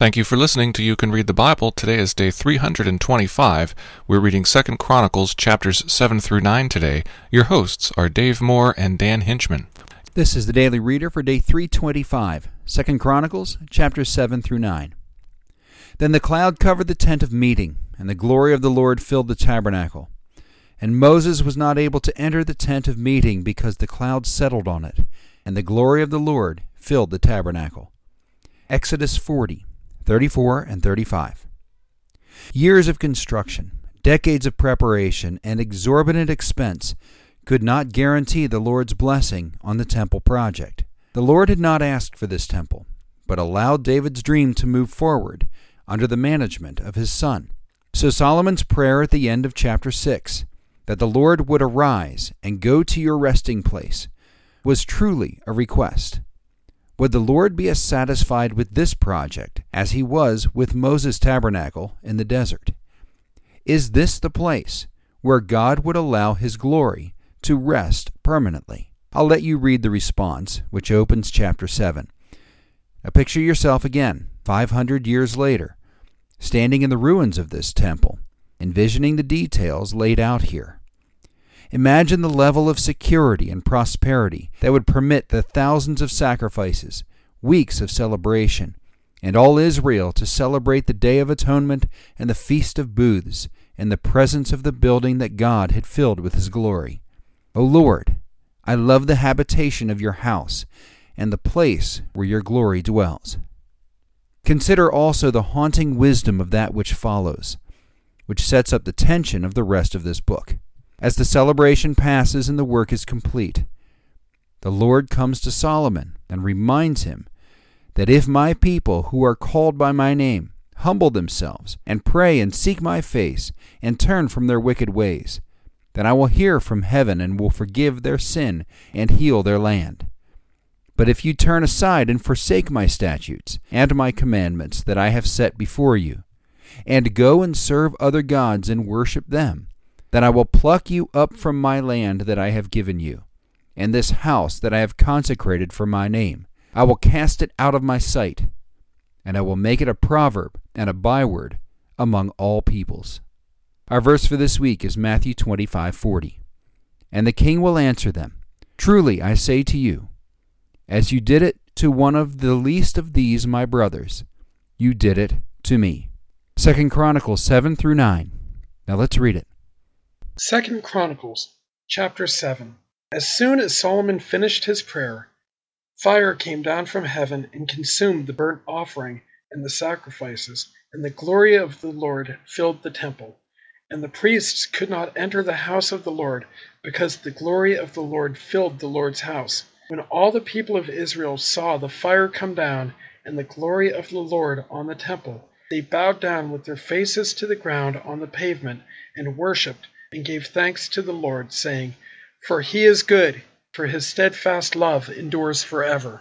Thank you for listening to You Can Read the Bible. Today is day 325. We're reading 2nd Chronicles chapters 7 through 9 today. Your hosts are Dave Moore and Dan Hinchman. This is the Daily Reader for day 325, 2nd Chronicles chapters 7 through 9. Then the cloud covered the tent of meeting, and the glory of the Lord filled the tabernacle. And Moses was not able to enter the tent of meeting because the cloud settled on it, and the glory of the Lord filled the tabernacle. Exodus 40. 34 and 35. Years of construction, decades of preparation, and exorbitant expense could not guarantee the Lord's blessing on the temple project. The Lord had not asked for this temple, but allowed David's dream to move forward under the management of his son. So Solomon's prayer at the end of chapter 6, that the Lord would arise and go to your resting place, was truly a request. Would the Lord be as satisfied with this project as he was with Moses' tabernacle in the desert? Is this the place where God would allow his glory to rest permanently? I'll let you read the response, which opens chapter 7. Now picture yourself again, 500 years later, standing in the ruins of this temple, envisioning the details laid out here. Imagine the level of security and prosperity that would permit the thousands of sacrifices, weeks of celebration, and all Israel to celebrate the Day of Atonement and the Feast of Booths in the presence of the building that God had filled with His glory. O Lord, I love the habitation of your house and the place where your glory dwells. Consider also the haunting wisdom of that which follows, which sets up the tension of the rest of this book. As the celebration passes and the work is complete, the Lord comes to Solomon and reminds him that if my people who are called by my name humble themselves and pray and seek my face and turn from their wicked ways, then I will hear from heaven and will forgive their sin and heal their land. But if you turn aside and forsake my statutes and my commandments that I have set before you, and go and serve other gods and worship them, that I will pluck you up from my land that I have given you, and this house that I have consecrated for my name. I will cast it out of my sight, and I will make it a proverb and a byword among all peoples. Our verse for this week is Matthew 25:40. And the king will answer them, Truly I say to you, as you did it to one of the least of these my brothers, you did it to me. Second Chronicles 7 through 9. Now let's read it. Second Chronicles chapter 7 As soon as Solomon finished his prayer, fire came down from heaven and consumed the burnt offering and the sacrifices, and the glory of the Lord filled the temple. And the priests could not enter the house of the Lord, because the glory of the Lord filled the Lord's house. When all the people of Israel saw the fire come down and the glory of the Lord on the temple, they bowed down with their faces to the ground on the pavement and worshipped and gave thanks to the Lord, saying, For he is good, for his steadfast love endures forever.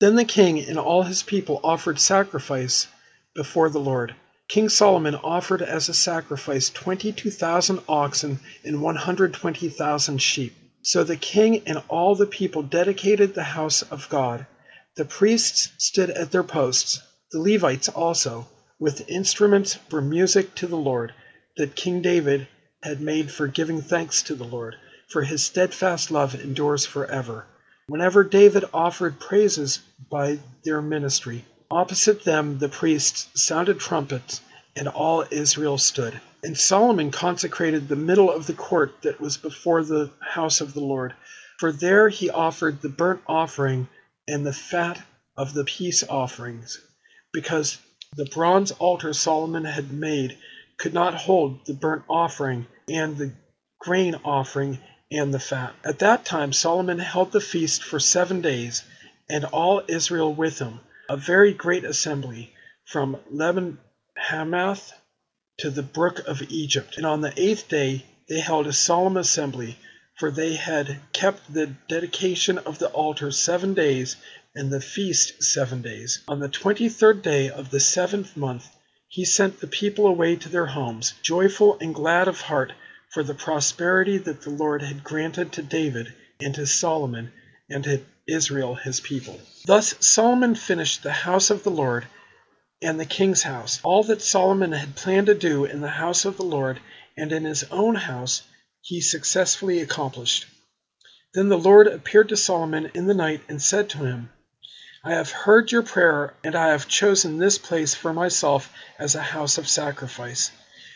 Then the king and all his people offered sacrifice before the Lord. King Solomon offered as a sacrifice 22,000 oxen and 120,000 sheep. So the king and all the people dedicated the house of God. The priests stood at their posts, the Levites also, with instruments for music to the Lord, that King David had made for giving thanks to the Lord, for his steadfast love endures forever. Whenever David offered praises by their ministry, opposite them the priests sounded trumpets, and all Israel stood. And Solomon consecrated the middle of the court that was before the house of the Lord, for there he offered the burnt offering and the fat of the peace offerings, because the bronze altar Solomon had made could not hold the burnt offering and the grain offering and the fat. At that time Solomon held the feast for seven days, and all Israel with him, a very great assembly, from Lebo Hamath to the brook of Egypt. And on the eighth day they held a solemn assembly, for they had kept the dedication of the altar seven days, and the feast seven days. On the twenty third day of the seventh month he sent the people away to their homes, joyful and glad of heart for the prosperity that the Lord had granted to David and to Solomon and to Israel his people. Thus Solomon finished the house of the Lord, and the king's house. All that Solomon had planned to do in the house of the Lord and in his own house he successfully accomplished. Then the Lord appeared to Solomon in the night and said to him, I have heard your prayer, and I have chosen this place for myself as a house of sacrifice.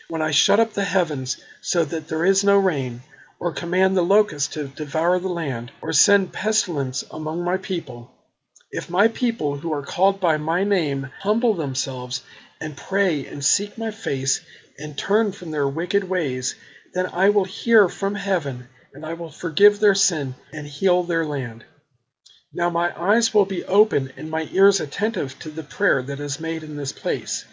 When I shut up the heavens so that there is no rain, or command the locust to devour the land, or send pestilence among my people, if my people who are called by my name humble themselves and pray and seek my face and turn from their wicked ways, then I will hear from heaven and I will forgive their sin and heal their land. Now my eyes will be open and my ears attentive to the prayer that is made in this place.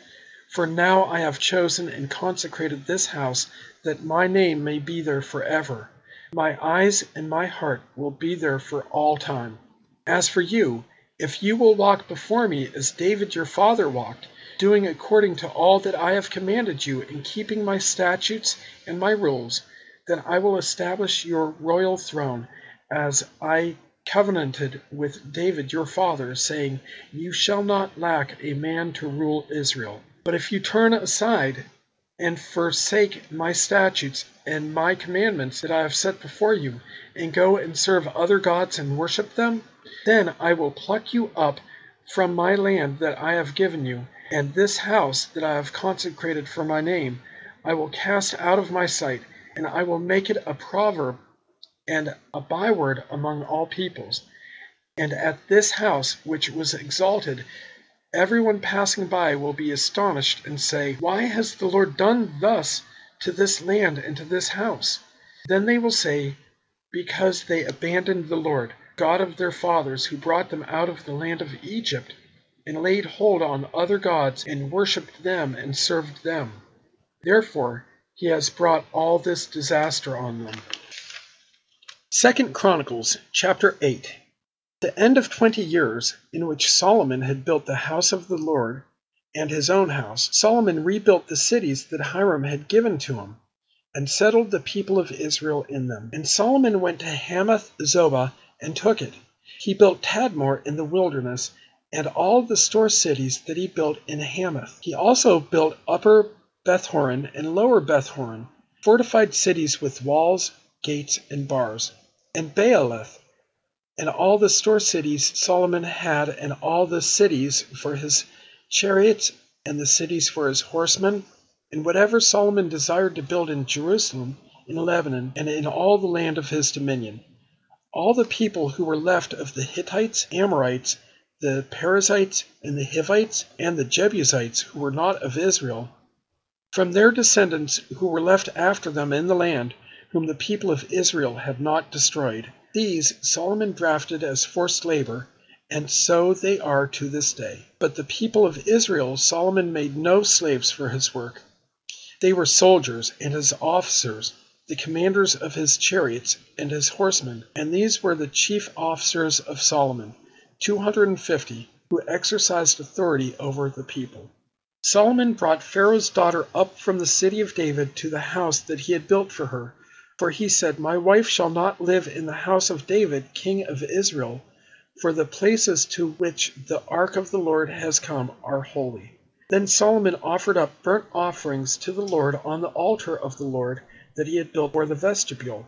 For now I have chosen and consecrated this house that my name may be there forever. My eyes and my heart will be there for all time. As for you, if you will walk before me as David your father walked, doing according to all that I have commanded you and keeping my statutes and my rules, then I will establish your royal throne as I covenanted with David your father, saying, You shall not lack a man to rule Israel. But if you turn aside and forsake my statutes and my commandments that I have set before you, and go and serve other gods and worship them, then I will pluck you up from my land that I have given you, and this house that I have consecrated for my name I will cast out of my sight, and I will make it a proverb and a byword among all peoples. And at this house which was exalted Everyone passing by will be astonished and say, Why has the Lord done thus to this land and to this house? Then they will say, Because they abandoned the Lord, God of their fathers, who brought them out of the land of Egypt, and laid hold on other gods, and worshipped them and served them. Therefore he has brought all this disaster on them. Second Chronicles chapter 8 the end of twenty years, in which Solomon had built the house of the Lord and his own house, Solomon rebuilt the cities that Hiram had given to him, and settled the people of Israel in them. And Solomon went to Hamath Zobah and took it. He built Tadmor in the wilderness, and all the store cities that he built in Hamath. He also built Upper Bethhoron and Lower Bethhoron, fortified cities with walls, gates, and bars. And Baalath and all the store cities Solomon had, and all the cities for his chariots, and the cities for his horsemen, and whatever Solomon desired to build in Jerusalem, in Lebanon, and in all the land of his dominion. All the people who were left of the Hittites, Amorites, the Perizzites, and the Hivites, and the Jebusites who were not of Israel, from their descendants who were left after them in the land, whom the people of Israel had not destroyed. These Solomon drafted as forced labor, and so they are to this day. But the people of Israel Solomon made no slaves for his work. They were soldiers and his officers, the commanders of his chariots and his horsemen, and these were the chief officers of Solomon, 250, who exercised authority over the people. Solomon brought Pharaoh's daughter up from the city of David to the house that he had built for her for he said, My wife shall not live in the house of David, king of Israel, for the places to which the ark of the Lord has come are holy. Then Solomon offered up burnt offerings to the Lord on the altar of the Lord that he had built for the vestibule,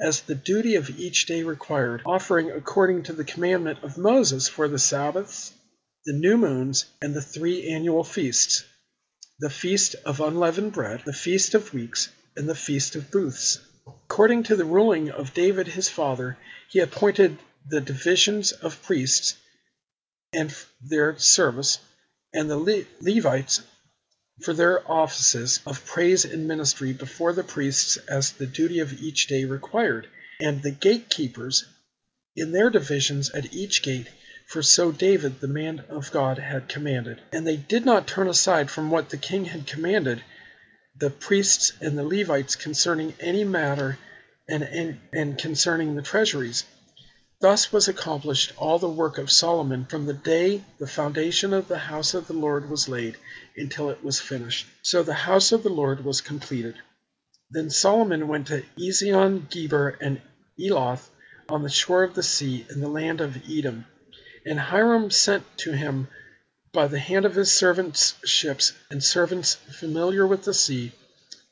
as the duty of each day required, offering according to the commandment of Moses for the Sabbaths, the new moons, and the three annual feasts the feast of unleavened bread, the feast of weeks, and the feast of booths. According to the ruling of David his father, he appointed the divisions of priests and their service, and the Le- Levites for their offices of praise and ministry before the priests as the duty of each day required, and the gatekeepers in their divisions at each gate, for so David the man of God had commanded. And they did not turn aside from what the king had commanded the priests and the Levites concerning any matter and, and, and concerning the treasuries. Thus was accomplished all the work of Solomon from the day the foundation of the house of the Lord was laid until it was finished. So the house of the Lord was completed. Then Solomon went to Ezion Geber and Eloth on the shore of the sea in the land of Edom. And Hiram sent to him by the hand of his servants' ships and servants familiar with the sea,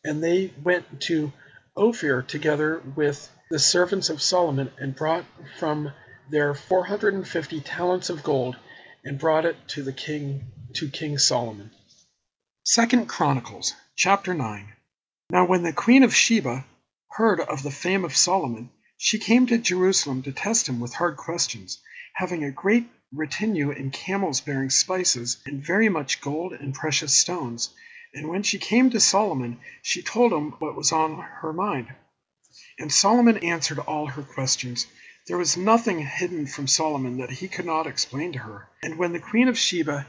and they went to Ophir together with the servants of Solomon, and brought from there four hundred and fifty talents of gold, and brought it to the king to King Solomon. Second Chronicles chapter 9. Now when the queen of Sheba heard of the fame of Solomon, she came to Jerusalem to test him with hard questions, having a great retinue and camels bearing spices, and very much gold and precious stones. And when she came to Solomon, she told him what was on her mind. And Solomon answered all her questions. There was nothing hidden from Solomon that he could not explain to her. And when the queen of Sheba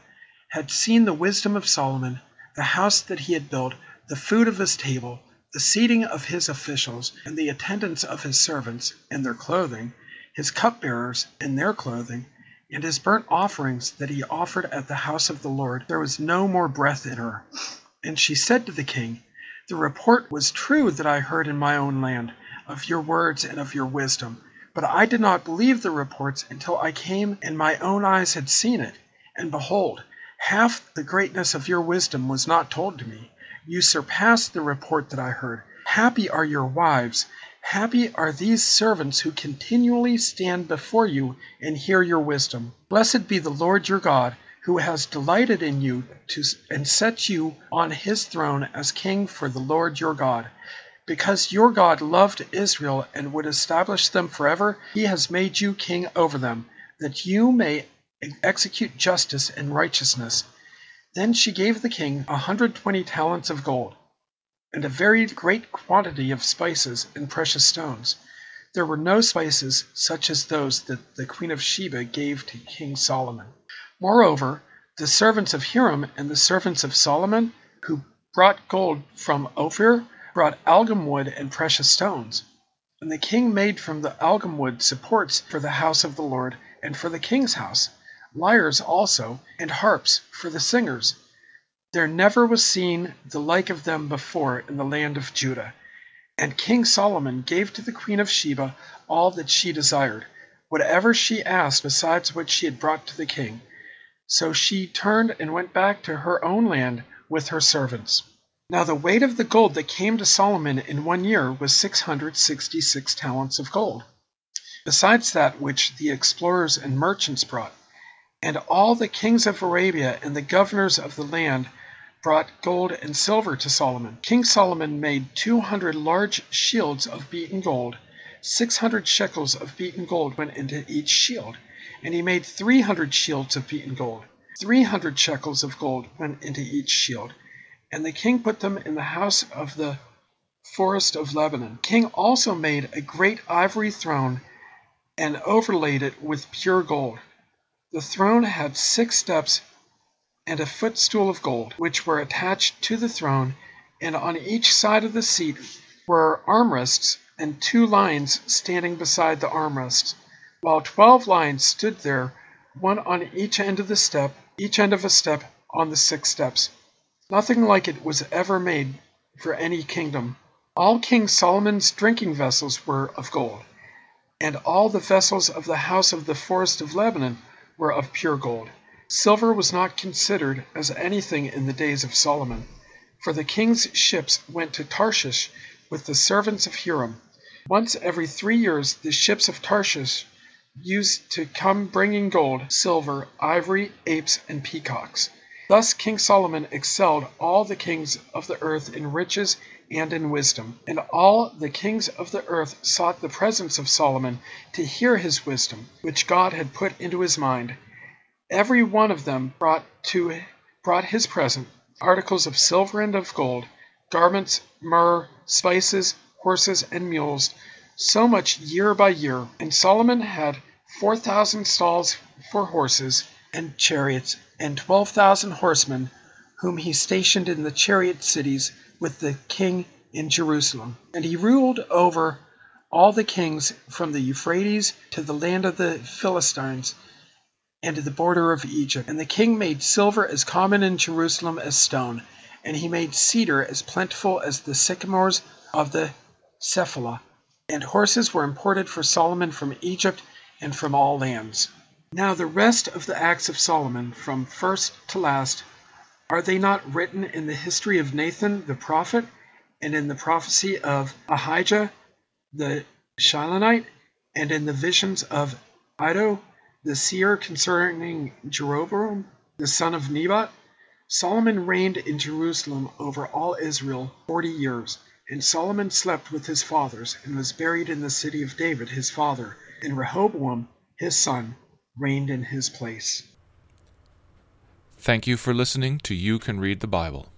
had seen the wisdom of Solomon, the house that he had built, the food of his table, the seating of his officials, and the attendance of his servants, and their clothing, his cupbearers, and their clothing, and his burnt offerings that he offered at the house of the Lord, there was no more breath in her. And she said to the king, The report was true that I heard in my own land of your words and of your wisdom. But I did not believe the reports until I came and my own eyes had seen it. And behold, half the greatness of your wisdom was not told to me. You surpassed the report that I heard. Happy are your wives. Happy are these servants who continually stand before you and hear your wisdom. Blessed be the Lord your God, who has delighted in you to, and set you on his throne as king for the Lord your God. Because your God loved Israel and would establish them forever, he has made you king over them, that you may execute justice and righteousness. Then she gave the king a hundred twenty talents of gold, and a very great quantity of spices and precious stones. There were no spices such as those that the queen of Sheba gave to King Solomon. Moreover, the servants of Hiram and the servants of Solomon, who brought gold from Ophir, brought algum wood and precious stones. And the king made from the algum wood supports for the house of the Lord and for the king's house lyres also, and harps for the singers. There never was seen the like of them before in the land of Judah. And King Solomon gave to the queen of Sheba all that she desired, whatever she asked besides what she had brought to the king. So she turned and went back to her own land with her servants. Now the weight of the gold that came to Solomon in one year was six hundred sixty six talents of gold, besides that which the explorers and merchants brought. And all the kings of Arabia and the governors of the land brought gold and silver to Solomon. King Solomon made two hundred large shields of beaten gold. Six hundred shekels of beaten gold went into each shield. And he made three hundred shields of beaten gold. Three hundred shekels of gold went into each shield. And the king put them in the house of the forest of Lebanon. King also made a great ivory throne and overlaid it with pure gold. The throne had six steps and a footstool of gold, which were attached to the throne, and on each side of the seat were armrests and two lions standing beside the armrests, while twelve lions stood there, one on each end of the step, each end of a step on the six steps. Nothing like it was ever made for any kingdom. All King Solomon's drinking vessels were of gold, and all the vessels of the house of the forest of Lebanon were of pure gold. Silver was not considered as anything in the days of Solomon, for the king's ships went to Tarshish with the servants of Hiram. Once every three years the ships of Tarshish used to come bringing gold, silver, ivory, apes, and peacocks. Thus King Solomon excelled all the kings of the earth in riches and in wisdom. And all the kings of the earth sought the presence of Solomon to hear his wisdom, which God had put into his mind. Every one of them brought to brought his present articles of silver and of gold, garments, myrrh, spices, horses, and mules, so much year by year. And Solomon had four thousand stalls for horses and chariots, and twelve thousand horsemen, whom he stationed in the chariot cities with the king in Jerusalem. And he ruled over all the kings from the Euphrates to the land of the Philistines and the border of Egypt. And the king made silver as common in Jerusalem as stone, and he made cedar as plentiful as the sycamores of the Shephelah. And horses were imported for Solomon from Egypt and from all lands. Now the rest of the acts of Solomon, from first to last, are they not written in the history of Nathan the prophet, and in the prophecy of Ahijah the Shilonite, and in the visions of Iddo the seer concerning Jeroboam the son of Nebat? Solomon reigned in Jerusalem over all Israel forty years. And Solomon slept with his fathers, and was buried in the city of David his father, and Rehoboam his son reigned in his place. Thank you for listening to You Can Read the Bible.